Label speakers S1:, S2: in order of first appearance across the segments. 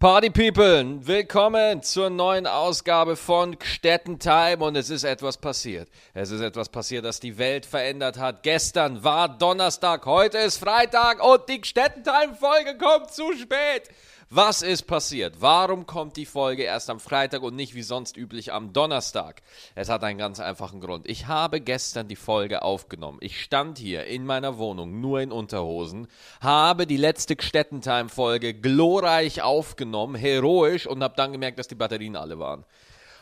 S1: Party People, willkommen zur neuen Ausgabe von Gstetten Time und es ist etwas passiert. Es ist etwas passiert, das die Welt verändert hat. Gestern war Donnerstag, heute ist Freitag und die Gstetten Time Folge kommt zu spät. Was ist passiert? Warum kommt die Folge erst am Freitag und nicht wie sonst üblich am Donnerstag? Es hat einen ganz einfachen Grund. Ich habe gestern die Folge aufgenommen. Ich stand hier in meiner Wohnung nur in Unterhosen, habe die letzte Gstettentime-Folge glorreich aufgenommen, heroisch und habe dann gemerkt, dass die Batterien alle waren.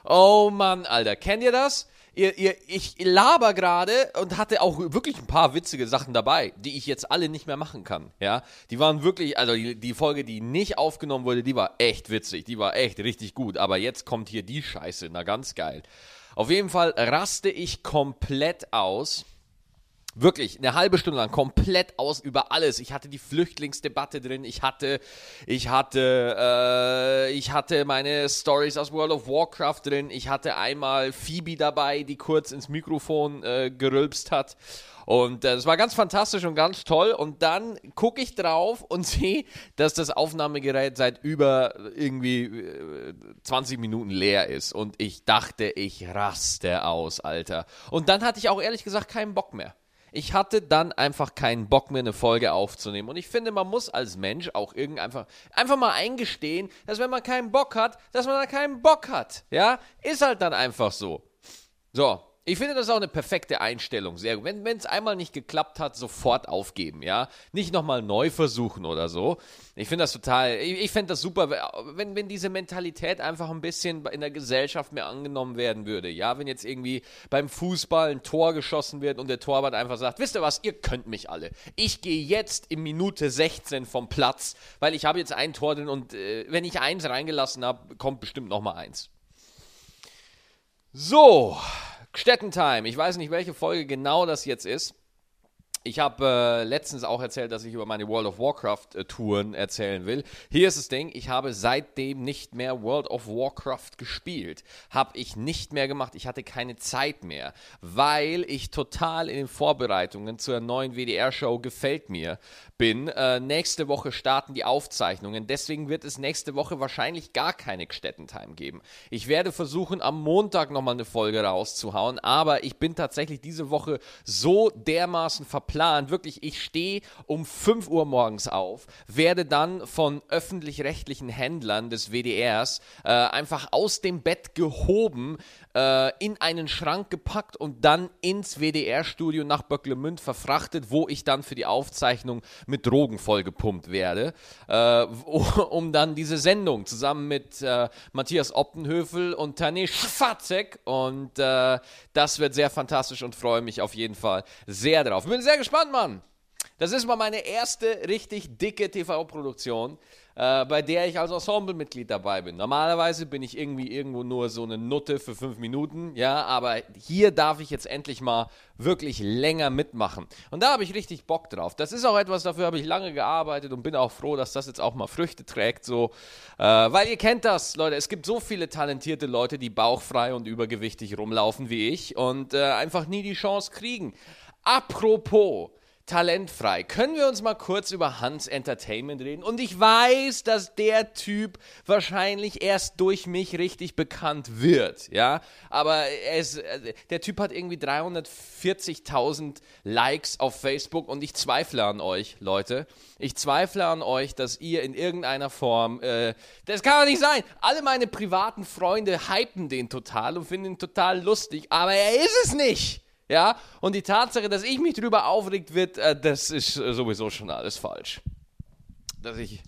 S1: Oh Mann, Alter, kennt ihr das? Ihr, ihr, ich laber gerade und hatte auch wirklich ein paar witzige Sachen dabei, die ich jetzt alle nicht mehr machen kann. Ja, die waren wirklich, also die, die Folge, die nicht aufgenommen wurde, die war echt witzig, die war echt richtig gut. Aber jetzt kommt hier die Scheiße, na ganz geil. Auf jeden Fall raste ich komplett aus Wirklich, eine halbe Stunde lang komplett aus über alles. Ich hatte die Flüchtlingsdebatte drin, ich hatte, ich hatte, äh, ich hatte meine Stories aus World of Warcraft drin, ich hatte einmal Phoebe dabei, die kurz ins Mikrofon äh, gerülpst hat. Und äh, das war ganz fantastisch und ganz toll. Und dann gucke ich drauf und sehe, dass das Aufnahmegerät seit über irgendwie äh, 20 Minuten leer ist. Und ich dachte, ich raste aus, Alter. Und dann hatte ich auch ehrlich gesagt keinen Bock mehr. Ich hatte dann einfach keinen Bock mehr, eine Folge aufzunehmen. Und ich finde, man muss als Mensch auch irgendwie einfach, einfach mal eingestehen, dass wenn man keinen Bock hat, dass man da keinen Bock hat. Ja, ist halt dann einfach so. So, ich finde das auch eine perfekte Einstellung. Sehr. Wenn es einmal nicht geklappt hat, sofort aufgeben, ja. Nicht nochmal neu versuchen oder so. Ich finde das total, ich, ich fände das super, wenn, wenn diese Mentalität einfach ein bisschen in der Gesellschaft mehr angenommen werden würde. Ja, wenn jetzt irgendwie beim Fußball ein Tor geschossen wird und der Torwart einfach sagt, wisst ihr was, ihr könnt mich alle. Ich gehe jetzt in Minute 16 vom Platz, weil ich habe jetzt ein Tor drin und äh, wenn ich eins reingelassen habe, kommt bestimmt nochmal eins. So, Stettentime. Ich weiß nicht, welche Folge genau das jetzt ist. Ich habe äh, letztens auch erzählt, dass ich über meine World of Warcraft äh, erzählen will. Hier ist das Ding, ich habe seitdem nicht mehr World of Warcraft gespielt. Habe ich nicht mehr gemacht. Ich hatte keine Zeit mehr, weil ich total in den Vorbereitungen zur neuen WDR-Show gefällt mir bin. Äh, nächste Woche starten die Aufzeichnungen. Deswegen wird es nächste Woche wahrscheinlich gar keine Gstettentime geben. Ich werde versuchen, am Montag nochmal eine Folge rauszuhauen, aber ich bin tatsächlich diese Woche so dermaßen verplant. Wirklich, ich stehe um 5 Uhr morgens auf, werde dann von öffentlich-rechtlichen Händlern des WDRs äh, einfach aus dem Bett gehoben, äh, in einen Schrank gepackt und dann ins WDR-Studio nach Böcklemünd verfrachtet, wo ich dann für die Aufzeichnung mit Drogen vollgepumpt werde, äh, um dann diese Sendung zusammen mit äh, Matthias Optenhöfel und Tane Schwarzek und äh, das wird sehr fantastisch und freue mich auf jeden Fall sehr drauf. Bin sehr gespannt, Mann. Das ist mal meine erste richtig dicke TV-Produktion äh, bei der ich als Ensemblemitglied dabei bin. Normalerweise bin ich irgendwie irgendwo nur so eine Nutte für fünf Minuten, ja, aber hier darf ich jetzt endlich mal wirklich länger mitmachen. Und da habe ich richtig Bock drauf. Das ist auch etwas, dafür habe ich lange gearbeitet und bin auch froh, dass das jetzt auch mal Früchte trägt, so, äh, weil ihr kennt das, Leute, es gibt so viele talentierte Leute, die bauchfrei und übergewichtig rumlaufen wie ich und äh, einfach nie die Chance kriegen. Apropos, talentfrei. Können wir uns mal kurz über Hans Entertainment reden? Und ich weiß, dass der Typ wahrscheinlich erst durch mich richtig bekannt wird, ja. Aber ist, der Typ hat irgendwie 340.000 Likes auf Facebook und ich zweifle an euch, Leute. Ich zweifle an euch, dass ihr in irgendeiner Form, äh, das kann doch nicht sein. Alle meine privaten Freunde hypen den total und finden ihn total lustig, aber er ist es nicht. Ja, und die Tatsache, dass ich mich drüber aufregt wird, äh, das ist äh, sowieso schon alles falsch. Dass ich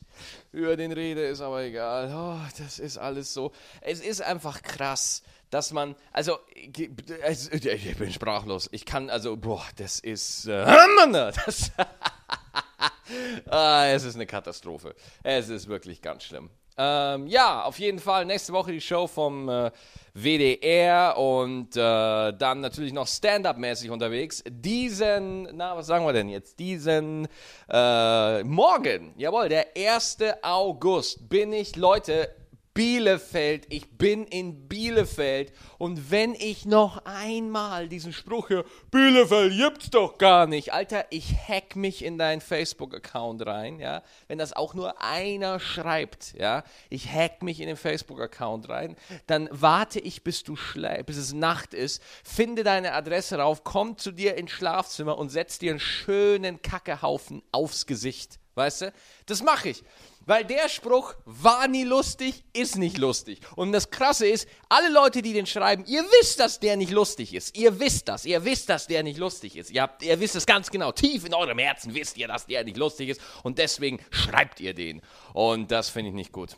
S1: über den rede, ist aber egal. Oh, das ist alles so. Es ist einfach krass, dass man, also, ich bin sprachlos. Ich kann, also, boah, das ist, äh, das, ah, es ist eine Katastrophe. Es ist wirklich ganz schlimm. Ähm, ja, auf jeden Fall nächste Woche die Show vom äh, WDR und äh, dann natürlich noch Stand-up-mäßig unterwegs. Diesen, na, was sagen wir denn jetzt? Diesen äh, morgen, jawohl, der 1. August bin ich, Leute, Bielefeld. Ich bin in Bielefeld. Und wenn ich noch einmal diesen Spruch höre, Bielefeld gibt's doch gar nicht. Alter, ich hack mich in deinen Facebook-Account rein, ja. Wenn das auch nur einer schreibt, ja. Ich hack mich in den Facebook-Account rein. Dann warte ich, bis du bis es Nacht ist. Finde deine Adresse rauf, komm zu dir ins Schlafzimmer und setz dir einen schönen Kackehaufen aufs Gesicht. Weißt du? Das mache ich. Weil der Spruch war nie lustig, ist nicht lustig. Und das Krasse ist, alle Leute, die den schreiben, ihr wisst, dass der nicht lustig ist. Ihr wisst das. Ihr wisst, dass der nicht lustig ist. Ihr, habt, ihr wisst es ganz genau. Tief in eurem Herzen wisst ihr, dass der nicht lustig ist. Und deswegen schreibt ihr den. Und das finde ich nicht gut.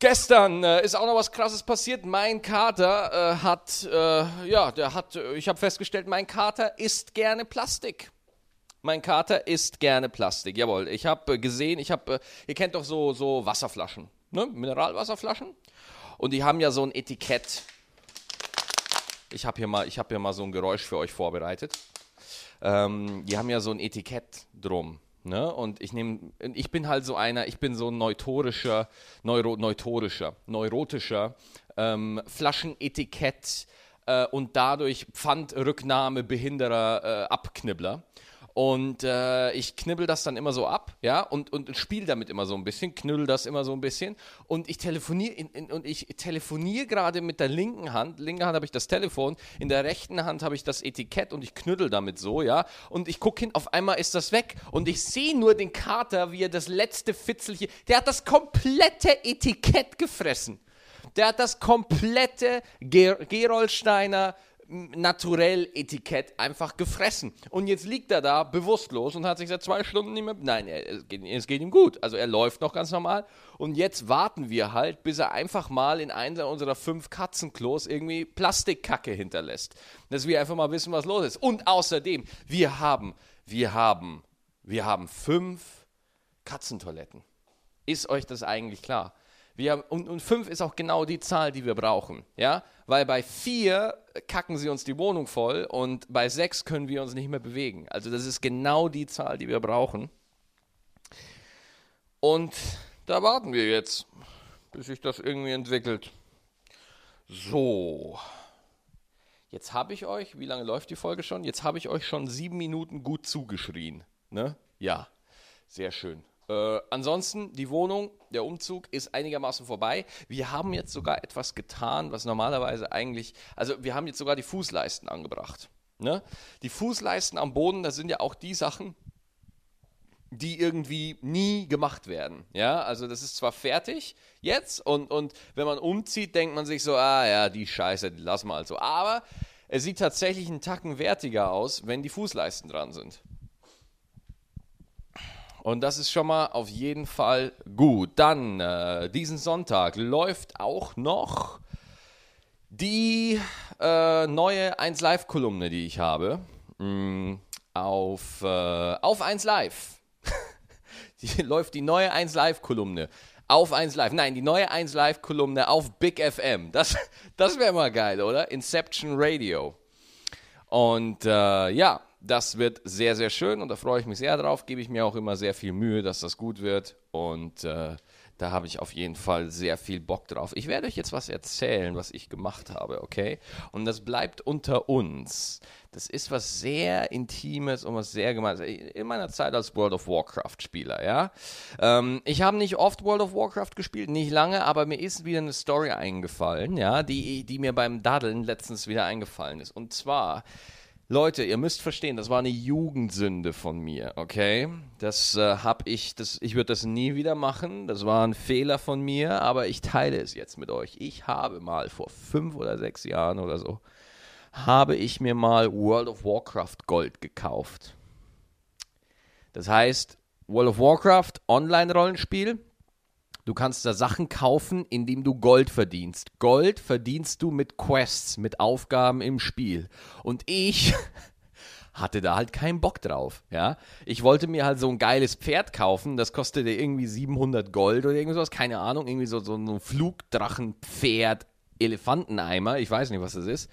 S1: Gestern äh, ist auch noch was Krasses passiert. Mein Kater äh, hat, äh, ja, der hat, ich habe festgestellt, mein Kater isst gerne Plastik. Mein Kater isst gerne Plastik. Jawohl, ich habe äh, gesehen, ich habe, äh, ihr kennt doch so, so Wasserflaschen, ne? Mineralwasserflaschen. Und die haben ja so ein Etikett. Ich habe hier, mal, hab hier mal so ein Geräusch für euch vorbereitet. Ähm, die haben ja so ein Etikett drum. Ne? Und ich nehme, ich bin halt so einer, ich bin so ein neutorischer, neuro, neutorischer, neurotischer ähm, Flaschenetikett äh, und dadurch Pfandrücknahme behinderer äh, Abknibbler. Und äh, ich knibbel das dann immer so ab, ja, und, und, und spiele damit immer so ein bisschen, knüll das immer so ein bisschen. Und ich telefoniere und ich telefoniere gerade mit der linken Hand. Linke Hand habe ich das Telefon, in der rechten Hand habe ich das Etikett und ich knüttel damit so, ja. Und ich gucke hin, auf einmal ist das weg. Und ich sehe nur den Kater, wie er das letzte Fitzelchen, der hat das komplette Etikett gefressen. Der hat das komplette Ger Gerolsteiner Naturell-Etikett einfach gefressen. Und jetzt liegt er da bewusstlos und hat sich seit zwei Stunden nicht mehr. Nein, es geht, es geht ihm gut. Also er läuft noch ganz normal. Und jetzt warten wir halt, bis er einfach mal in einer unserer fünf Katzenklos irgendwie Plastikkacke hinterlässt. Dass wir einfach mal wissen, was los ist. Und außerdem, wir haben, wir haben, wir haben fünf Katzentoiletten. Ist euch das eigentlich klar? Wir und, und fünf ist auch genau die Zahl, die wir brauchen. Ja? Weil bei vier kacken sie uns die Wohnung voll und bei sechs können wir uns nicht mehr bewegen. Also das ist genau die Zahl, die wir brauchen. Und da warten wir jetzt, bis sich das irgendwie entwickelt. So. Jetzt habe ich euch, wie lange läuft die Folge schon? Jetzt habe ich euch schon sieben Minuten gut zugeschrien. Ne? Ja, sehr schön. Äh, ansonsten, die Wohnung, der Umzug ist einigermaßen vorbei. Wir haben jetzt sogar etwas getan, was normalerweise eigentlich, also wir haben jetzt sogar die Fußleisten angebracht. Ne? Die Fußleisten am Boden, das sind ja auch die Sachen, die irgendwie nie gemacht werden. Ja, also das ist zwar fertig jetzt und, und wenn man umzieht, denkt man sich so, ah ja, die Scheiße, die lassen wir halt so. Aber es sieht tatsächlich einen Tacken wertiger aus, wenn die Fußleisten dran sind. Und das ist schon mal auf jeden Fall gut. Dann, äh, diesen Sonntag läuft auch noch die äh, neue 1 Live-Kolumne, die ich habe. Mh, mm, auf, äh, auf 1 Live. die, läuft die neue 1 Live-Kolumne. Auf 1 Live. Nein, die neue 1 Live-Kolumne auf Big FM. Das, das wäre mal geil, oder? Inception Radio. Und äh, ja, das wird sehr, sehr schön und da freue ich mich sehr drauf. Gebe ich mir auch immer sehr viel Mühe, dass das gut wird. Und äh, da habe ich auf jeden Fall sehr viel Bock drauf. Ich werde euch jetzt was erzählen, was ich gemacht habe, okay? Und das bleibt unter uns. Das ist was sehr Intimes und was sehr Gemeines. In meiner Zeit als World of Warcraft-Spieler, ja. Ähm, ich habe nicht oft World of Warcraft gespielt, nicht lange, aber mir ist wieder eine Story eingefallen, ja, die, die mir beim Daddeln letztens wieder eingefallen ist. Und zwar Leute, ihr müsst verstehen, das war eine Jugendsünde von mir, okay? Das äh, habe ich, das, ich würde das nie wieder machen. Das war ein Fehler von mir, aber ich teile es jetzt mit euch. Ich habe mal vor fünf oder sechs Jahren oder so, habe ich mir mal World of Warcraft Gold gekauft. Das heißt, World of Warcraft Online-Rollenspiel Du kannst da Sachen kaufen, indem du Gold verdienst. Gold verdienst du mit Quests, mit Aufgaben im Spiel. Und ich hatte da halt keinen Bock drauf, ja. Ich wollte mir halt so ein geiles Pferd kaufen, das kostete irgendwie 700 Gold oder irgendwas, keine Ahnung, irgendwie so, so ein Flugdrachenpferd, Elefanteneimer, ich weiß nicht, was das ist.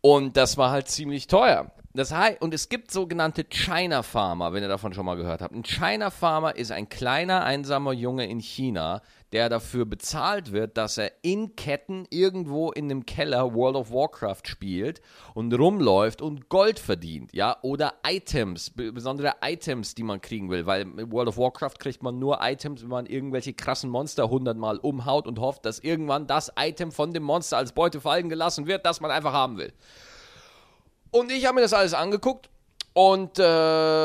S1: Und das war halt ziemlich teuer. Das heißt, und es gibt sogenannte China Farmer, wenn ihr davon schon mal gehört habt. Ein China Farmer ist ein kleiner, einsamer Junge in China, der dafür bezahlt wird, dass er in Ketten irgendwo in einem Keller World of Warcraft spielt und rumläuft und Gold verdient, ja, oder Items, besondere Items, die man kriegen will, weil mit World of Warcraft kriegt man nur Items, wenn man irgendwelche krassen Monster hundertmal umhaut und hofft, dass irgendwann das Item von dem Monster als Beute fallen gelassen wird, das man einfach haben will. Und ich habe mir das alles angeguckt. Und äh,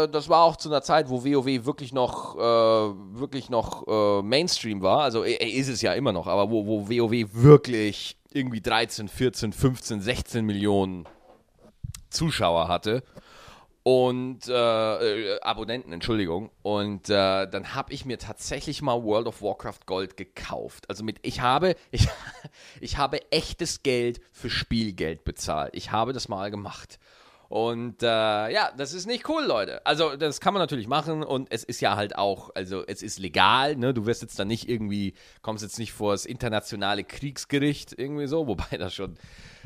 S1: das war auch zu einer Zeit, wo WoW wirklich noch, äh, wirklich noch äh, Mainstream war. Also ist es ja immer noch, aber wo, wo WoW wirklich irgendwie 13, 14, 15, 16 Millionen Zuschauer hatte und äh, äh, Abonnenten, Entschuldigung. Und äh, dann habe ich mir tatsächlich mal World of Warcraft Gold gekauft. Also mit ich habe ich, ich habe echtes Geld für Spielgeld bezahlt. Ich habe das mal gemacht. Und äh, ja, das ist nicht cool, Leute. Also, das kann man natürlich machen und es ist ja halt auch, also es ist legal, ne? Du wirst jetzt dann nicht irgendwie, kommst jetzt nicht vor das internationale Kriegsgericht irgendwie so, wobei das schon.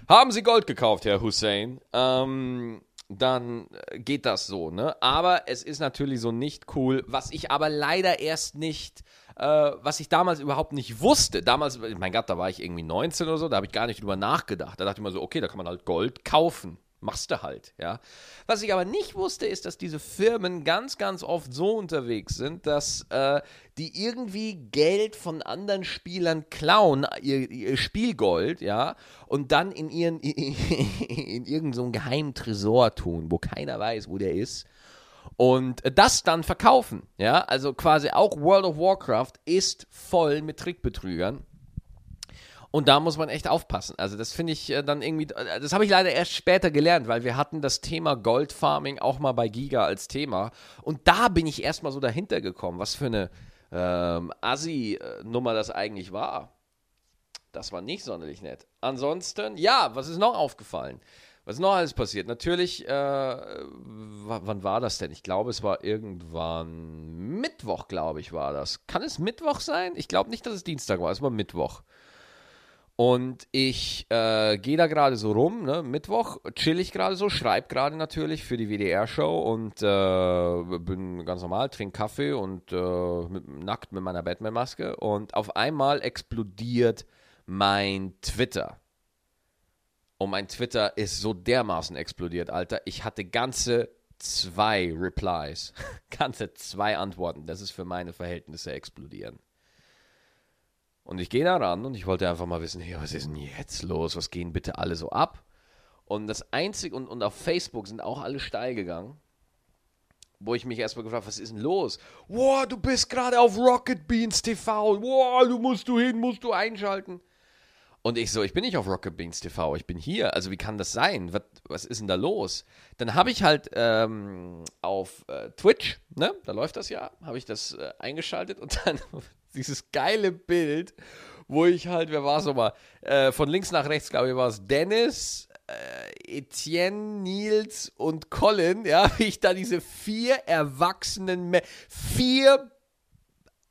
S1: Haben Sie Gold gekauft, Herr Hussein? Ähm, dann äh, geht das so, ne? Aber es ist natürlich so nicht cool, was ich aber leider erst nicht, äh, was ich damals überhaupt nicht wusste. Damals, mein Gott, da war ich irgendwie 19 oder so, da habe ich gar nicht drüber nachgedacht. Da dachte ich mir so, okay, da kann man halt Gold kaufen machst du halt, ja. Was ich aber nicht wusste, ist, dass diese Firmen ganz, ganz oft so unterwegs sind, dass äh, die irgendwie Geld von anderen Spielern klauen, ihr, ihr Spielgold, ja, und dann in ihren in, in irgendeinem so geheimen Tresor tun, wo keiner weiß, wo der ist. Und das dann verkaufen, ja, also quasi auch World of Warcraft ist voll mit Trickbetrügern. Und da muss man echt aufpassen. Also das finde ich äh, dann irgendwie, äh, das habe ich leider erst später gelernt, weil wir hatten das Thema Goldfarming auch mal bei Giga als Thema. Und da bin ich erstmal so dahinter gekommen, was für eine ähm, Assi-Nummer das eigentlich war. Das war nicht sonderlich nett. Ansonsten, ja, was ist noch aufgefallen? Was ist noch alles passiert? Natürlich, äh, wann war das denn? Ich glaube, es war irgendwann Mittwoch, glaube ich, war das. Kann es Mittwoch sein? Ich glaube nicht, dass es Dienstag war, es war Mittwoch. Und ich äh, gehe da gerade so rum, ne? Mittwoch chill ich gerade so, schreibe gerade natürlich für die WDR-Show und äh, bin ganz normal, trinke Kaffee und äh, mit, nackt mit meiner Batman-Maske. Und auf einmal explodiert mein Twitter. Und mein Twitter ist so dermaßen explodiert, Alter. Ich hatte ganze zwei Replies, ganze zwei Antworten. Das ist für meine Verhältnisse explodieren. Und ich gehe da ran und ich wollte einfach mal wissen, hey, was ist denn jetzt los? Was gehen bitte alle so ab? Und das Einzige, und, und auf Facebook sind auch alle steil gegangen, wo ich mich erstmal gefragt habe, was ist denn los? Wow, du bist gerade auf Rocket Beans TV. Wow, du musst du hin, musst du einschalten. Und ich so, ich bin nicht auf Rocket Beans TV, ich bin hier. Also wie kann das sein? Was, was ist denn da los? Dann habe ich halt ähm, auf äh, Twitch, ne, da läuft das ja, habe ich das äh, eingeschaltet und dann dieses geile Bild, wo ich halt, wer war es nochmal? Äh, von links nach rechts, glaube ich, war es Dennis, äh, Etienne, Nils und Colin, ja, wie ich da diese vier erwachsenen, vier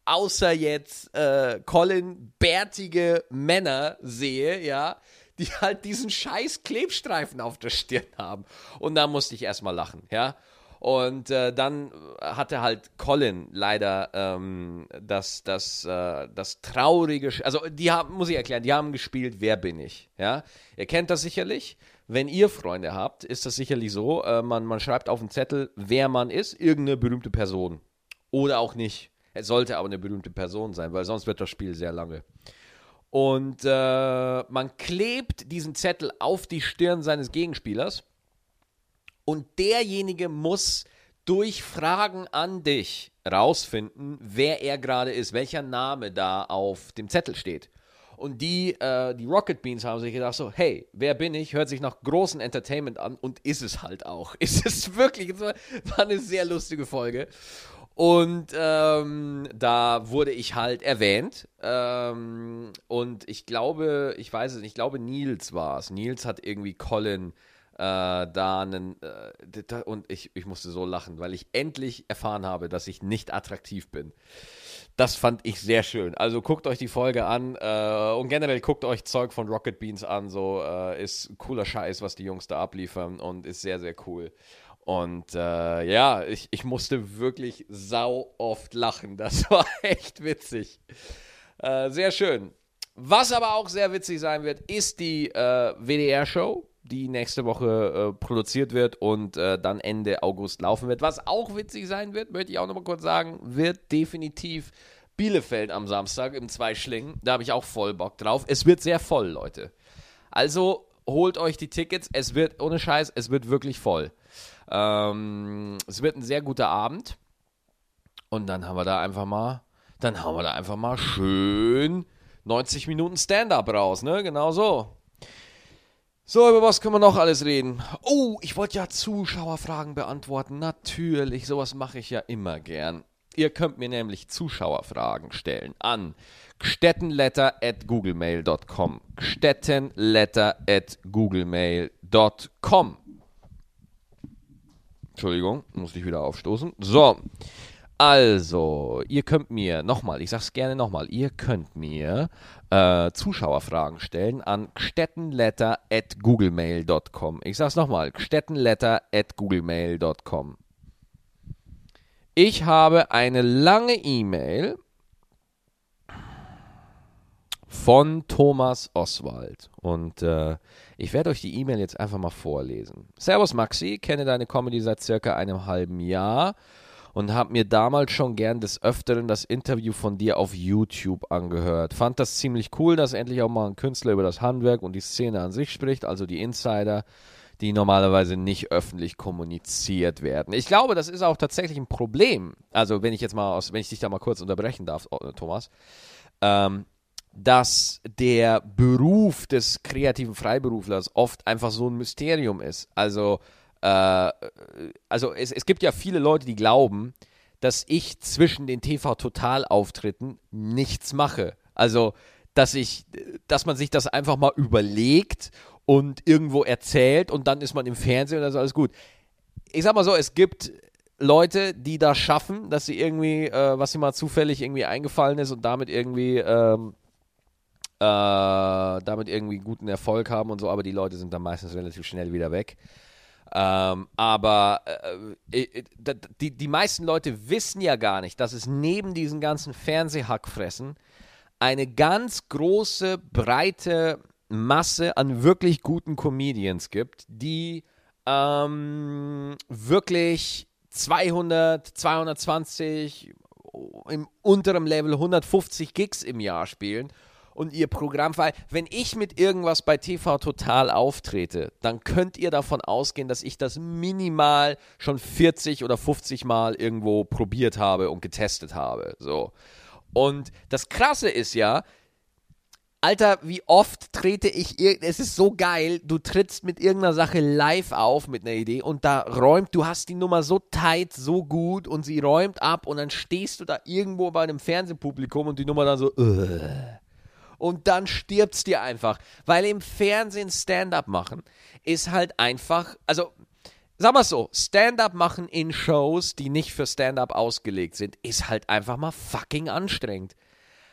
S1: außer jetzt äh, Colin bärtige Männer sehe, ja, die halt diesen scheiß Klebstreifen auf der Stirn haben. Und da musste ich erstmal lachen, ja. Und äh, dann hatte halt Colin leider ähm, das, das, äh, das traurige, also die haben, muss ich erklären, die haben gespielt, wer bin ich? Ja, ihr kennt das sicherlich. Wenn ihr Freunde habt, ist das sicherlich so, äh, man, man schreibt auf den Zettel, wer man ist, irgendeine berühmte Person. Oder auch nicht. Es sollte aber eine berühmte Person sein, weil sonst wird das Spiel sehr lange. Und äh, man klebt diesen Zettel auf die Stirn seines Gegenspielers und derjenige muss durch Fragen an dich rausfinden, wer er gerade ist, welcher Name da auf dem Zettel steht. Und die, äh, die Rocket Beans haben sich gedacht, so, hey, wer bin ich? Hört sich nach großem Entertainment an und ist es halt auch. Ist es wirklich, es war eine sehr lustige Folge. Und ähm, da wurde ich halt erwähnt. Ähm, und ich glaube, ich weiß es nicht, ich glaube, Nils war es. Nils hat irgendwie Colin äh, da einen, äh, und ich, ich musste so lachen, weil ich endlich erfahren habe, dass ich nicht attraktiv bin. Das fand ich sehr schön. Also guckt euch die Folge an äh, und generell guckt euch Zeug von Rocket Beans an. So äh, ist cooler Scheiß, was die Jungs da abliefern und ist sehr, sehr cool. Und äh, ja, ich, ich musste wirklich sau oft lachen. Das war echt witzig. Äh, sehr schön. Was aber auch sehr witzig sein wird, ist die WDR-Show, die nächste Woche äh, produziert wird und äh, dann Ende August laufen wird. Was auch witzig sein wird, möchte ich auch nochmal kurz sagen, wird definitiv Bielefeld am Samstag im Zweischlingen. Da habe ich auch voll Bock drauf. Es wird sehr voll, Leute. Also holt euch die Tickets. Es wird, ohne Scheiß, es wird wirklich voll. Ähm, es wird ein sehr guter Abend. Und dann haben wir da einfach mal, dann haben wir da einfach mal schön 90 Minuten Stand-up raus, ne? Genau so. So, über was können wir noch alles reden? Oh, ich wollte ja Zuschauerfragen beantworten. Natürlich, sowas mache ich ja immer gern. Ihr könnt mir nämlich Zuschauerfragen stellen an gstettenletter at googlemail.com. gstettenletter at googlemail.com. Entschuldigung, musste ich wieder aufstoßen. So, also, ihr könnt mir, nochmal, ich sag's gerne nochmal, ihr könnt mir äh, Zuschauerfragen stellen an gstettenletter at googlemail.com. Ich sag's nochmal, gstettenletter at googlemail.com. Ich habe eine lange E-Mail von Thomas Oswald. Und äh, ich werde euch die E-Mail jetzt einfach mal vorlesen. Servus Maxi, kenne deine Comedy seit circa einem halben Jahr und habe mir damals schon gern des Öfteren das Interview von dir auf YouTube angehört. Fand das ziemlich cool, dass endlich auch mal ein Künstler über das Handwerk und die Szene an sich spricht, also die Insider, die normalerweise nicht öffentlich kommuniziert werden. Ich glaube, das ist auch tatsächlich ein Problem. Also, wenn ich jetzt mal aus, wenn ich dich da mal kurz unterbrechen darf, Thomas. Ähm, dass der Beruf des kreativen Freiberuflers oft einfach so ein Mysterium ist. Also, äh, also es, es gibt ja viele Leute, die glauben, dass ich zwischen den TV-Total-Auftritten nichts mache. Also, dass ich, dass man sich das einfach mal überlegt und irgendwo erzählt und dann ist man im Fernsehen und dann ist alles gut. Ich sag mal so, es gibt Leute, die das schaffen, dass sie irgendwie, äh, was sie mal zufällig irgendwie eingefallen ist und damit irgendwie ähm, äh, damit irgendwie guten Erfolg haben und so, aber die Leute sind dann meistens relativ schnell wieder weg. Ähm, aber äh, äh die, die meisten Leute wissen ja gar nicht, dass es neben diesen ganzen Fernsehhackfressen eine ganz große, breite Masse an wirklich guten Comedians gibt, die ähm, wirklich 200, 220, im unteren Level 150 Gigs im Jahr spielen und ihr Programm, weil wenn ich mit irgendwas bei TV Total auftrete, dann könnt ihr davon ausgehen, dass ich das minimal schon 40 oder 50 Mal irgendwo probiert habe und getestet habe. So. Und das Krasse ist ja, Alter, wie oft trete ich, es ist so geil, du trittst mit irgendeiner Sache live auf mit einer Idee und da räumt, du hast die Nummer so tight, so gut und sie räumt ab und dann stehst du da irgendwo bei einem Fernsehpublikum und die Nummer dann so, uh und dann stirbt es dir einfach. Weil im Fernsehen Stand-up machen ist halt einfach, also sag mal so, Stand-up machen in Shows, die nicht für Stand-up ausgelegt sind, ist halt einfach mal fucking anstrengend.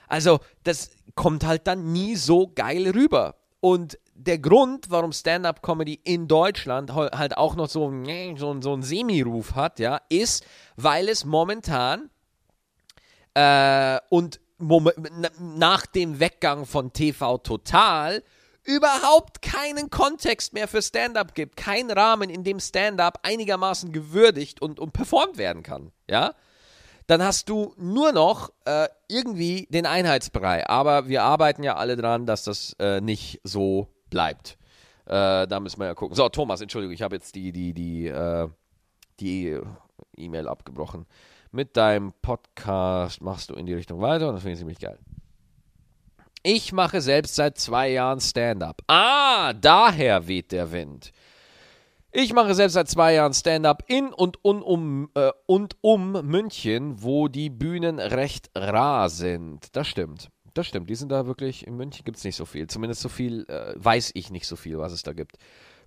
S1: Also, das kommt halt dann nie so geil rüber. Und der Grund, warum Stand-up-Comedy in Deutschland halt auch noch so, so, so einen Semi-Ruf hat, ja, ist, weil es momentan äh, und nach dem Weggang von TV Total überhaupt keinen Kontext mehr für Stand-up gibt, keinen Rahmen, in dem Stand-up einigermaßen gewürdigt und, und performt werden kann, ja, dann hast du nur noch äh, irgendwie den Einheitsbrei. Aber wir arbeiten ja alle dran, dass das äh, nicht so bleibt. Äh, da müssen wir ja gucken. So, Thomas, Entschuldigung, ich habe jetzt die, die, die, äh, die E-Mail abgebrochen mit deinem Podcast machst du in die Richtung weiter und das finde ich ziemlich geil. Ich mache selbst seit zwei Jahren Stand-up. Ah, daher weht der Wind. Ich mache selbst seit zwei Jahren Stand-up in und, un, um, äh, und um München, wo die Bühnen recht rar sind. Das stimmt. Das stimmt. Die sind da wirklich, in München gibt es nicht so viel. Zumindest so viel, äh, weiß ich nicht so viel, was es da gibt.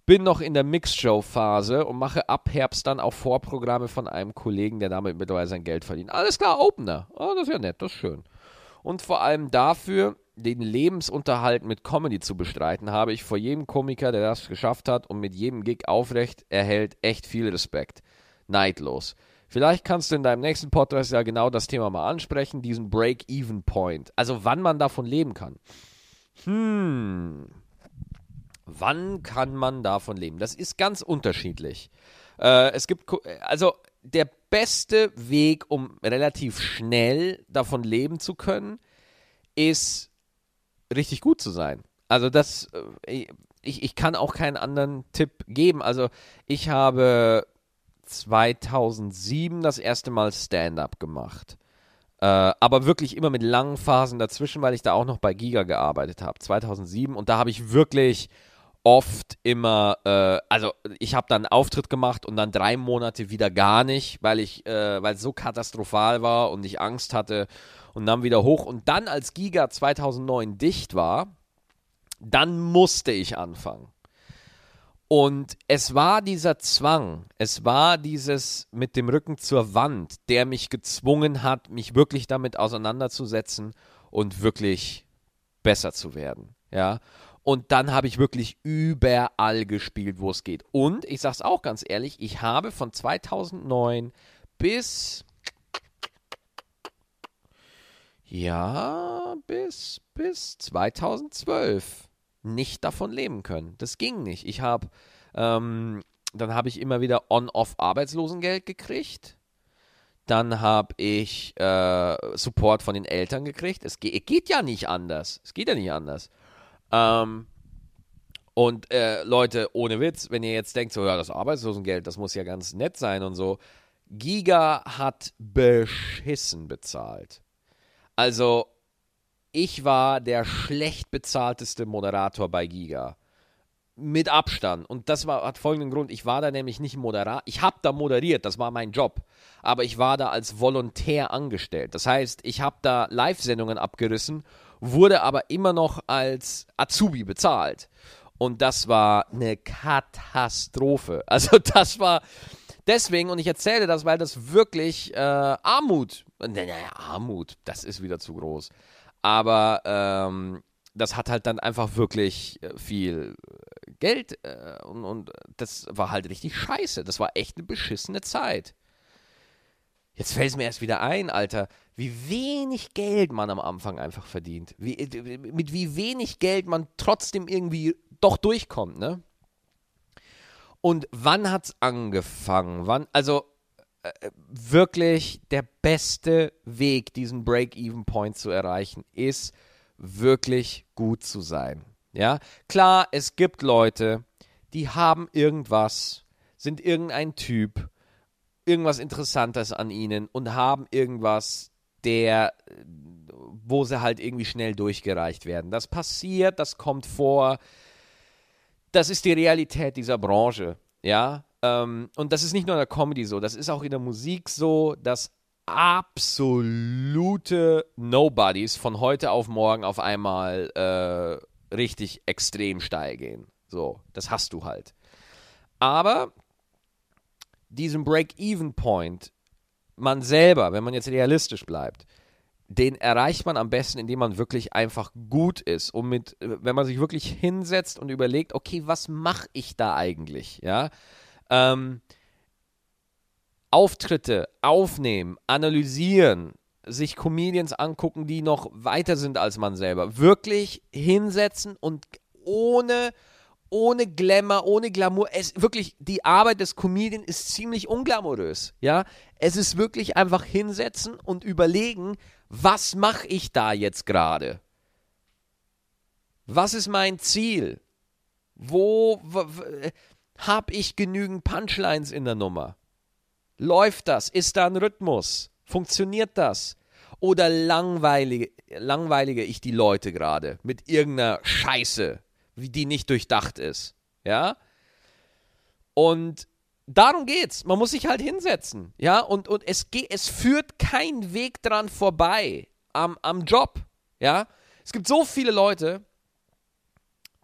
S1: Bin noch in der Mixshow-Phase und mache ab Herbst dann auch Vorprogramme von einem Kollegen, der damit mittlerweile sein Geld verdient. Alles klar, Opener. Oh, das ist ja nett, das ist schön. Und vor allem dafür, den Lebensunterhalt mit Comedy zu bestreiten, habe ich vor jedem Komiker, der das geschafft hat und mit jedem Gig aufrecht erhält, echt viel Respekt. Neidlos. Vielleicht kannst du in deinem nächsten Podcast ja genau das Thema mal ansprechen, diesen Break-Even-Point. Also wann man davon leben kann. Hm. Wann kann man davon leben? Das ist ganz unterschiedlich. Äh, es gibt, also der beste Weg, um relativ schnell davon leben zu können, ist richtig gut zu sein. Also das, äh, ich, ich kann auch keinen anderen Tipp geben. Also ich habe 2007 das erste Mal Stand-up gemacht. Äh, aber wirklich immer mit langen Phasen dazwischen, weil ich da auch noch bei Giga gearbeitet habe. 2007 und da habe ich wirklich oft immer, äh, also ich habe dann einen Auftritt gemacht und dann drei Monate wieder gar nicht, weil ich, äh, weil es so katastrophal war und ich Angst hatte und dann wieder hoch. Und dann, als Giga 2009 dicht war, dann musste ich anfangen. Und es war dieser Zwang, es war dieses mit dem Rücken zur Wand, der mich gezwungen hat, mich wirklich damit auseinanderzusetzen und wirklich besser zu werden. Ja. Und dann habe ich wirklich überall gespielt, wo es geht. Und ich sage es auch ganz ehrlich, ich habe von 2009 bis ja, bis bis 2012 nicht davon leben können. Das ging nicht. Ich habe ähm, dann habe ich immer wieder on-off Arbeitslosengeld gekriegt. Dann habe ich äh, Support von den Eltern gekriegt. Es geht, geht ja nicht anders. Es geht ja nicht anders. Ähm, und äh, Leute, ohne Witz, wenn ihr jetzt denkt, so, ja, das Arbeitslosengeld, das muss ja ganz nett sein und so. Giga hat beschissen bezahlt. Also, ich war der schlecht bezahlteste Moderator bei Giga. Mit Abstand. Und das war, hat folgenden Grund. Ich war da nämlich nicht Moderator. Ich habe da moderiert, das war mein Job. Aber ich war da als Volontär angestellt. Das heißt, ich habe da Live-Sendungen abgerissen wurde aber immer noch als Azubi bezahlt. Und das war eine Katastrophe. Also das war deswegen, und ich erzähle das, weil das wirklich äh, Armut, naja, Armut, das ist wieder zu groß. Aber ähm, das hat halt dann einfach wirklich äh, viel Geld äh, und, und das war halt richtig scheiße. Das war echt eine beschissene Zeit. Jetzt fällt es mir erst wieder ein, Alter, wie wenig Geld man am Anfang einfach verdient. Wie, äh, mit wie wenig Geld man trotzdem irgendwie doch durchkommt, ne? Und wann hat's angefangen? Wann, also äh, wirklich der beste Weg, diesen Break-Even-Point zu erreichen, ist wirklich gut zu sein. Ja, klar, es gibt Leute, die haben irgendwas, sind irgendein Typ, irgendwas Interessantes an ihnen und haben irgendwas, der, wo sie halt irgendwie schnell durchgereicht werden. Das passiert, das kommt vor. Das ist die Realität dieser Branche, ja. Ähm, und das ist nicht nur in der Comedy so, das ist auch in der Musik so, dass absolute Nobodies von heute auf morgen auf einmal äh, richtig extrem steil gehen. So, das hast du halt. Aber diesen Break-Even-Point, man selber, wenn man jetzt realistisch bleibt, den erreicht man am besten, indem man wirklich einfach gut ist und mit, wenn man sich wirklich hinsetzt und überlegt, okay, was mache ich da eigentlich, ja? Ähm, Auftritte aufnehmen, analysieren, sich Comedians angucken, die noch weiter sind als man selber, wirklich hinsetzen und ohne ohne Glamour, ohne Glamour. Es wirklich, die Arbeit des Comedian ist ziemlich unglamourös. Ja, es ist wirklich einfach hinsetzen und überlegen, was mache ich da jetzt gerade? Was ist mein Ziel? Wo habe ich genügend Punchlines in der Nummer? Läuft das? Ist da ein Rhythmus? Funktioniert das? Oder langweilige, langweilige ich die Leute gerade mit irgendeiner Scheiße? Die nicht durchdacht ist. Ja? Und darum geht's. Man muss sich halt hinsetzen. Ja, und, und es, geht, es führt kein Weg dran vorbei am, am Job. Ja, es gibt so viele Leute,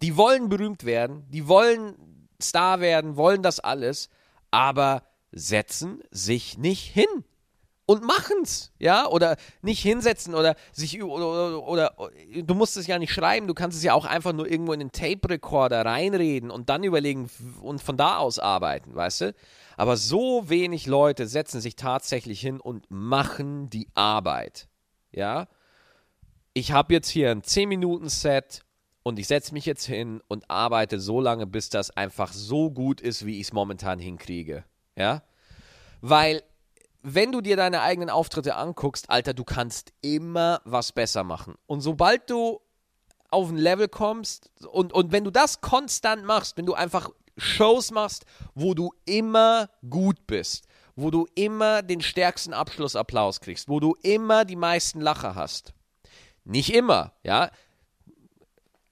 S1: die wollen berühmt werden, die wollen Star werden, wollen das alles, aber setzen sich nicht hin und machen's, ja, oder nicht hinsetzen oder sich oder, oder, oder, du musst es ja nicht schreiben, du kannst es ja auch einfach nur irgendwo in den Tape Recorder reinreden und dann überlegen und von da aus arbeiten, weißt du? Aber so wenig Leute setzen sich tatsächlich hin und machen die Arbeit, ja? Ich habe jetzt hier ein 10 Minuten Set und ich setze mich jetzt hin und arbeite so lange, bis das einfach so gut ist, wie ich es momentan hinkriege, ja? Weil wenn du dir deine eigenen Auftritte anguckst, Alter, du kannst immer was besser machen. Und sobald du auf ein Level kommst und, und wenn du das konstant machst, wenn du einfach Shows machst, wo du immer gut bist, wo du immer den stärksten Abschlussapplaus kriegst, wo du immer die meisten Lacher hast. Nicht immer, ja.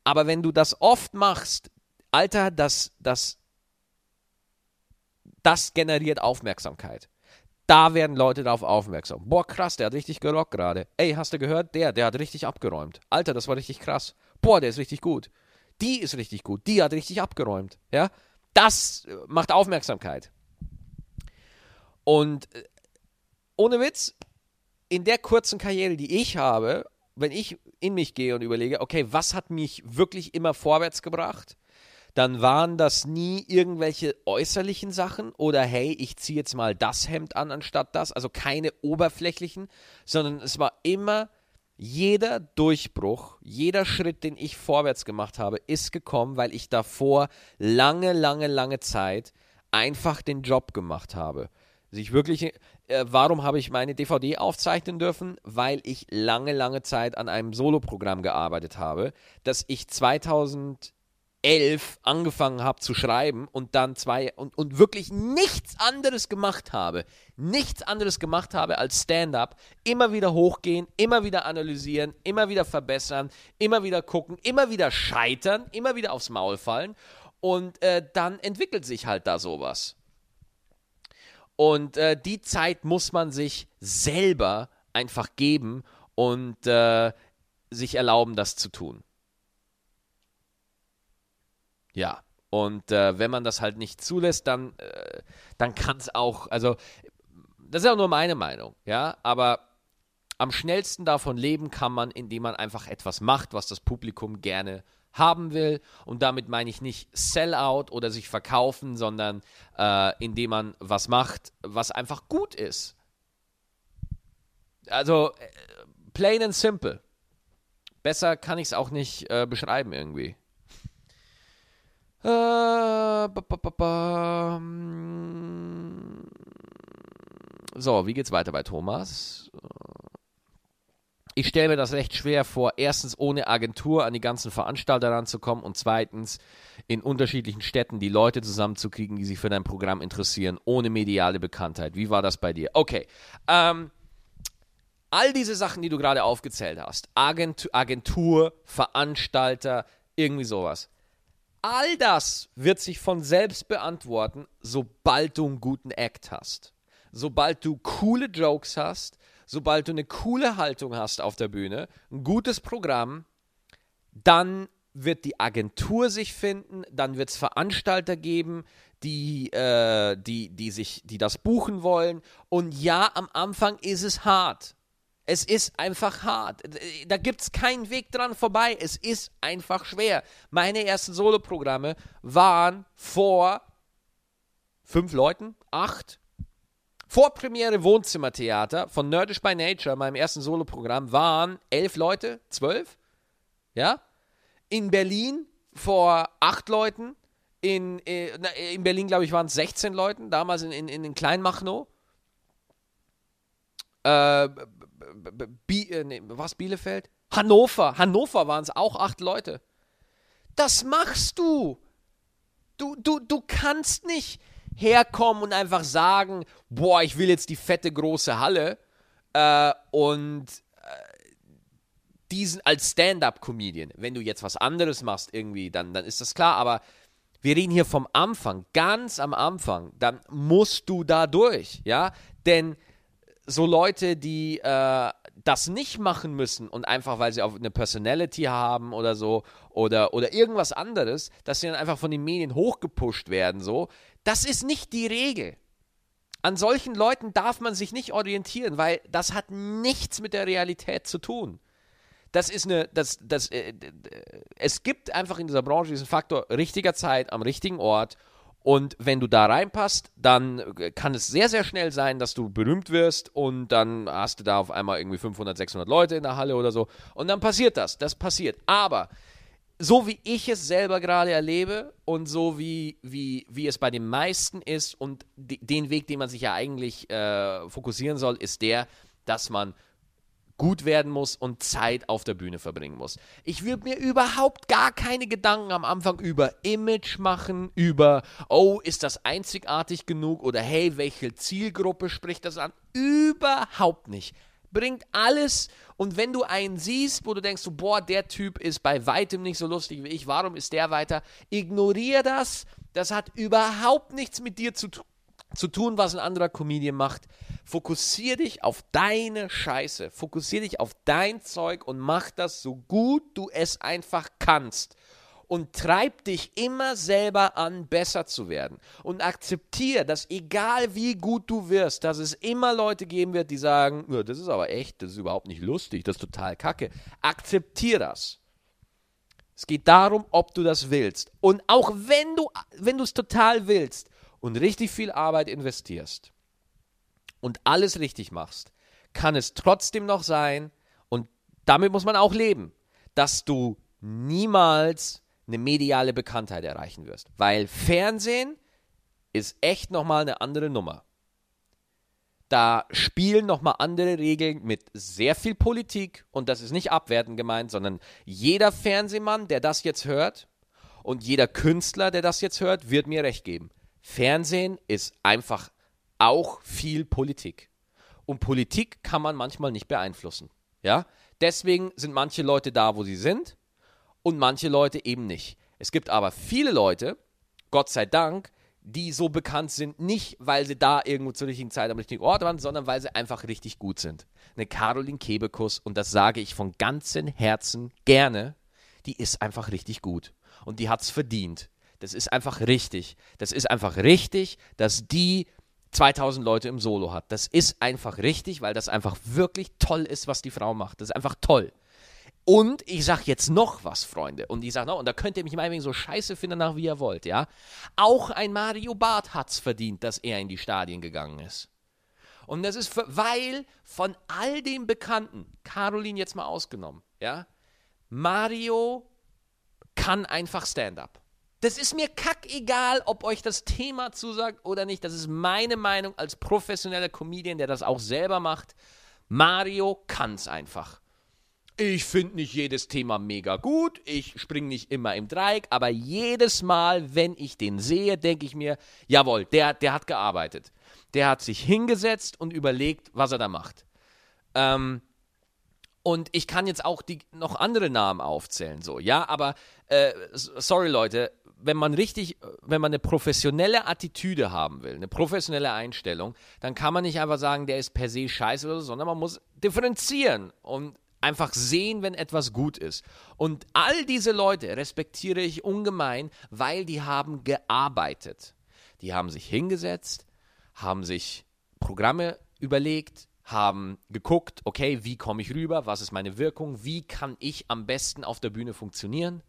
S1: Aber wenn du das oft machst, Alter, das, das, das generiert Aufmerksamkeit. Da werden Leute darauf aufmerksam. Boah, krass, der hat richtig gerockt gerade. Ey, hast du gehört? Der, der hat richtig abgeräumt. Alter, das war richtig krass. Boah, der ist richtig gut. Die ist richtig gut. Die hat richtig abgeräumt. Ja? Das äh, macht Aufmerksamkeit. Und äh, ohne Witz, in der kurzen Karriere, die ich habe, wenn ich in mich gehe und überlege, okay, was hat mich wirklich immer vorwärts gebracht? Dann waren das nie irgendwelche äußerlichen Sachen oder hey, ich ziehe jetzt mal das Hemd an anstatt das, also keine oberflächlichen, sondern es war immer jeder Durchbruch, jeder Schritt, den ich vorwärts gemacht habe, ist gekommen, weil ich davor lange, lange, lange Zeit einfach den Job gemacht habe. Also ich wirklich, äh, warum habe ich meine DVD aufzeichnen dürfen? Weil ich lange, lange Zeit an einem Soloprogramm gearbeitet habe, das ich 2000 elf angefangen habe zu schreiben und dann zwei und, und wirklich nichts anderes gemacht habe, nichts anderes gemacht habe als Stand-up, immer wieder hochgehen, immer wieder analysieren, immer wieder verbessern, immer wieder gucken, immer wieder scheitern, immer wieder aufs Maul fallen und äh, dann entwickelt sich halt da sowas. Und äh, die Zeit muss man sich selber einfach geben und äh, sich erlauben, das zu tun. Ja. Und äh, wenn man das halt nicht zulässt, dann, äh, dann kann es auch, also das ist auch nur meine Meinung, ja, aber am schnellsten davon leben kann man, indem man einfach etwas macht, was das Publikum gerne haben will. Und damit meine ich nicht Sellout oder sich verkaufen, sondern äh, indem man was macht, was einfach gut ist. Also, äh, plain and simple. Besser kann ich es auch nicht äh, beschreiben irgendwie. Äh, so, wie geht's weiter bei Thomas? Ich stelle mir das recht schwer vor, erstens ohne Agentur an die ganzen Veranstalter ranzukommen und zweitens in unterschiedlichen Städten die Leute zusammenzukriegen, die sich für dein Programm interessieren, ohne mediale Bekanntheit. Wie war das bei dir? Okay. Ähm, all diese Sachen, die du gerade aufgezählt hast, Agentur, Agentur, Veranstalter, irgendwie sowas. All das wird sich von selbst beantworten, sobald du einen guten Act hast. Sobald du coole Jokes hast, sobald du eine coole Haltung hast auf der Bühne, ein gutes Programm, dann wird die Agentur sich finden, dann wird es Veranstalter geben, die, äh, die, die, sich, die das buchen wollen. Und ja, am Anfang ist es hart. Es ist einfach hart. Da gibt es keinen Weg dran vorbei. Es ist einfach schwer. Meine ersten Soloprogramme waren vor fünf Leuten, acht. Vor Premiere Wohnzimmertheater von Nerdish by Nature, meinem ersten Soloprogramm, waren elf Leute, zwölf. Ja? In Berlin vor acht Leuten. In, äh, in Berlin, glaube ich, waren es 16 Leuten, damals in, in, in Kleinmachnow. Äh, Bi äh, nee, was Bielefeld? Hannover. Hannover waren es auch acht Leute. Das machst du. Du, du, du kannst nicht herkommen und einfach sagen, boah, ich will jetzt die fette große Halle äh, und äh, diesen als Stand-up-Comedian. Wenn du jetzt was anderes machst irgendwie, dann, dann ist das klar. Aber wir reden hier vom Anfang, ganz am Anfang. Dann musst du da durch, ja, denn so Leute, die, äh, das nicht machen müssen und einfach, weil sie auf eine Personality haben oder so oder, oder irgendwas anderes, dass sie dann einfach von den Medien hochgepusht werden, so, das ist nicht die Regel. An solchen Leuten darf man sich nicht orientieren, weil das hat nichts mit der Realität zu tun. Das ist eine, das, das, äh, es gibt einfach in dieser Branche diesen Faktor richtiger Zeit am richtigen Ort und wenn du da reinpasst, dann kann es sehr, sehr schnell sein, dass du berühmt wirst und dann hast du da auf einmal irgendwie 500, 600 Leute in der Halle oder so. Und dann passiert das. Das passiert. Aber so wie ich es selber gerade erlebe und so wie, wie, wie es bei den meisten ist und den Weg, den man sich ja eigentlich äh, fokussieren soll, ist der, dass man gut werden muss und Zeit auf der Bühne verbringen muss. Ich würde mir überhaupt gar keine Gedanken am Anfang über Image machen, über, oh, ist das einzigartig genug oder hey, welche Zielgruppe spricht das an? Überhaupt nicht. Bringt alles und wenn du einen siehst, wo du denkst, so, boah, der Typ ist bei weitem nicht so lustig wie ich, warum ist der weiter? Ignorier das. Das hat überhaupt nichts mit dir zu, zu tun, was ein anderer Comedian macht. Fokussier dich auf deine Scheiße. Fokussier dich auf dein Zeug und mach das so gut du es einfach kannst. Und treib dich immer selber an, besser zu werden. Und akzeptier, dass egal wie gut du wirst, dass es immer Leute geben wird, die sagen, ja, das ist aber echt, das ist überhaupt nicht lustig, das ist total kacke. Akzeptier das. Es geht darum, ob du das willst. Und auch wenn du wenn du es total willst und richtig viel Arbeit investierst, und alles richtig machst, kann es trotzdem noch sein, und damit muss man auch leben, dass du niemals eine mediale Bekanntheit erreichen wirst. Weil Fernsehen ist echt nochmal eine andere Nummer. Da spielen nochmal andere Regeln mit sehr viel Politik und das ist nicht abwertend gemeint, sondern jeder Fernsehmann, der das jetzt hört und jeder Künstler, der das jetzt hört, wird mir recht geben. Fernsehen ist einfach auch viel Politik. Und Politik kann man manchmal nicht beeinflussen. Ja? Deswegen sind manche Leute da, wo sie sind und manche Leute eben nicht. Es gibt aber viele Leute, Gott sei Dank, die so bekannt sind, nicht weil sie da irgendwo zur richtigen Zeit am richtigen Ort waren, sondern weil sie einfach richtig gut sind. Eine Caroline Kebekus, und das sage ich von ganzem Herzen gerne, die ist einfach richtig gut. Und die hat es verdient. Das ist einfach richtig. Das ist einfach richtig, dass die 2000 Leute im Solo hat. Das ist einfach richtig, weil das einfach wirklich toll ist, was die Frau macht. Das ist einfach toll. Und ich sag jetzt noch was, Freunde. Und ich sag noch, und da könnt ihr mich meinetwegen so scheiße finden, nach wie ihr wollt, ja. Auch ein Mario Barth hat's verdient, dass er in die Stadien gegangen ist. Und das ist, für, weil von all den Bekannten, Caroline jetzt mal ausgenommen, ja, Mario kann einfach Stand-up. Das ist mir kackegal, ob euch das Thema zusagt oder nicht. Das ist meine Meinung als professioneller Comedian, der das auch selber macht. Mario kann es einfach. Ich finde nicht jedes Thema mega gut, ich springe nicht immer im Dreieck, aber jedes Mal, wenn ich den sehe, denke ich mir, jawohl, der, der hat gearbeitet. Der hat sich hingesetzt und überlegt, was er da macht. Ähm, und ich kann jetzt auch die noch andere Namen aufzählen, so, ja, aber äh, sorry Leute, wenn man richtig, wenn man eine professionelle Attitüde haben will, eine professionelle Einstellung, dann kann man nicht einfach sagen, der ist per se scheiße oder so, sondern man muss differenzieren und einfach sehen, wenn etwas gut ist. Und all diese Leute respektiere ich ungemein, weil die haben gearbeitet. Die haben sich hingesetzt, haben sich Programme überlegt, haben geguckt, okay, wie komme ich rüber, was ist meine Wirkung, wie kann ich am besten auf der Bühne funktionieren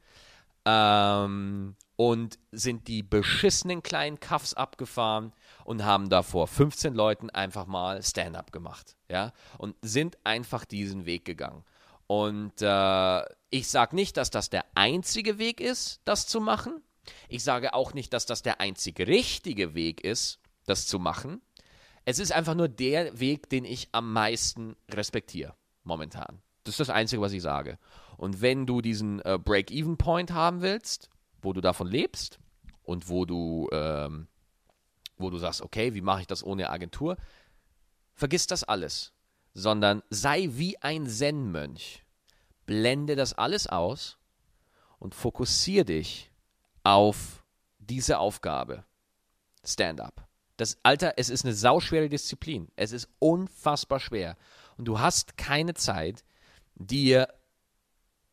S1: ähm, und sind die beschissenen kleinen Cuffs abgefahren und haben da vor 15 Leuten einfach mal Stand-up gemacht, ja, und sind einfach diesen Weg gegangen. Und äh, ich sage nicht, dass das der einzige Weg ist, das zu machen. Ich sage auch nicht, dass das der einzige richtige Weg ist, das zu machen. Es ist einfach nur der Weg, den ich am meisten respektiere, momentan. Das ist das Einzige, was ich sage. Und wenn du diesen äh, Break-Even-Point haben willst, wo du davon lebst und wo du, ähm, wo du sagst, okay, wie mache ich das ohne Agentur, vergiss das alles, sondern sei wie ein Zen-Mönch. Blende das alles aus und fokussiere dich auf diese Aufgabe. Stand-up. Das Alter, es ist eine sauschwere Disziplin. Es ist unfassbar schwer. Und du hast keine Zeit, dir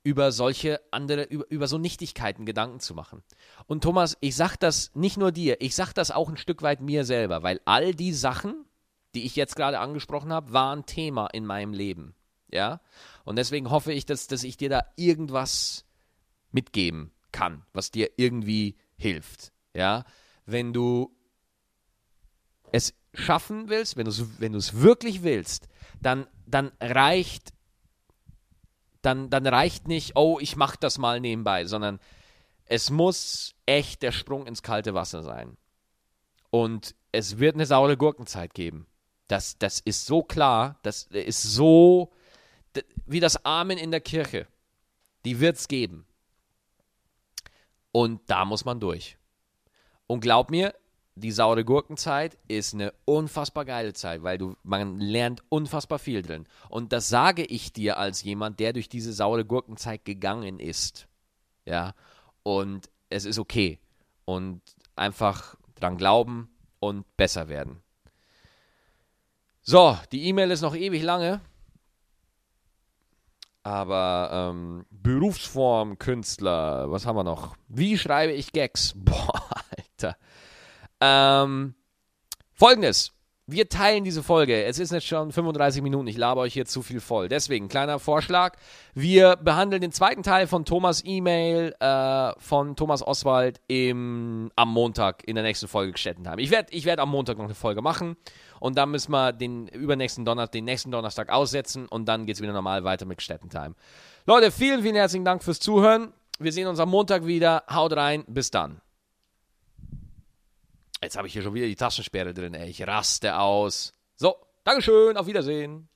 S1: über solche andere, über, über so Nichtigkeiten Gedanken zu machen. Und Thomas, ich sag das nicht nur dir, ich sag das auch ein Stück weit mir selber, weil all die Sachen, die ich jetzt gerade angesprochen habe, waren Thema in meinem Leben. Ja? Und deswegen hoffe ich, dass, dass ich dir da irgendwas mitgeben kann, was dir irgendwie hilft. Ja? Wenn du es schaffen willst, wenn du es wenn wirklich willst, dann, dann reicht dann, dann reicht nicht, oh, ich mache das mal nebenbei, sondern es muss echt der Sprung ins kalte Wasser sein. Und es wird eine saure Gurkenzeit geben. Das, das ist so klar, das ist so wie das Amen in der Kirche. Die wird es geben. Und da muss man durch. Und glaub mir, die saure Gurkenzeit ist eine unfassbar geile Zeit, weil du, man lernt unfassbar viel drin. Und das sage ich dir als jemand, der durch diese saure Gurkenzeit gegangen ist. Ja. Und es ist okay. Und einfach dran glauben und besser werden. So, die E-Mail ist noch ewig lange. Aber ähm, Berufsform, Künstler, was haben wir noch? Wie schreibe ich Gags? Boah, Alter. Ähm, Folgendes. Wir teilen diese Folge. Es ist jetzt schon 35 Minuten. Ich laber euch hier zu viel voll. Deswegen, kleiner Vorschlag. Wir behandeln den zweiten Teil von Thomas E-Mail äh, von Thomas Oswald im, am Montag in der nächsten Folge gestetten haben. Ich werde ich werd am Montag noch eine Folge machen. Und dann müssen wir den übernächsten Donnerstag, den nächsten Donnerstag aussetzen und dann geht es wieder normal weiter mit Stettentime. Leute, vielen, vielen herzlichen Dank fürs Zuhören. Wir sehen uns am Montag wieder. Haut rein. Bis dann. Jetzt habe ich hier schon wieder die Taschensperre drin, ey. Ich raste aus. So, Dankeschön, auf Wiedersehen.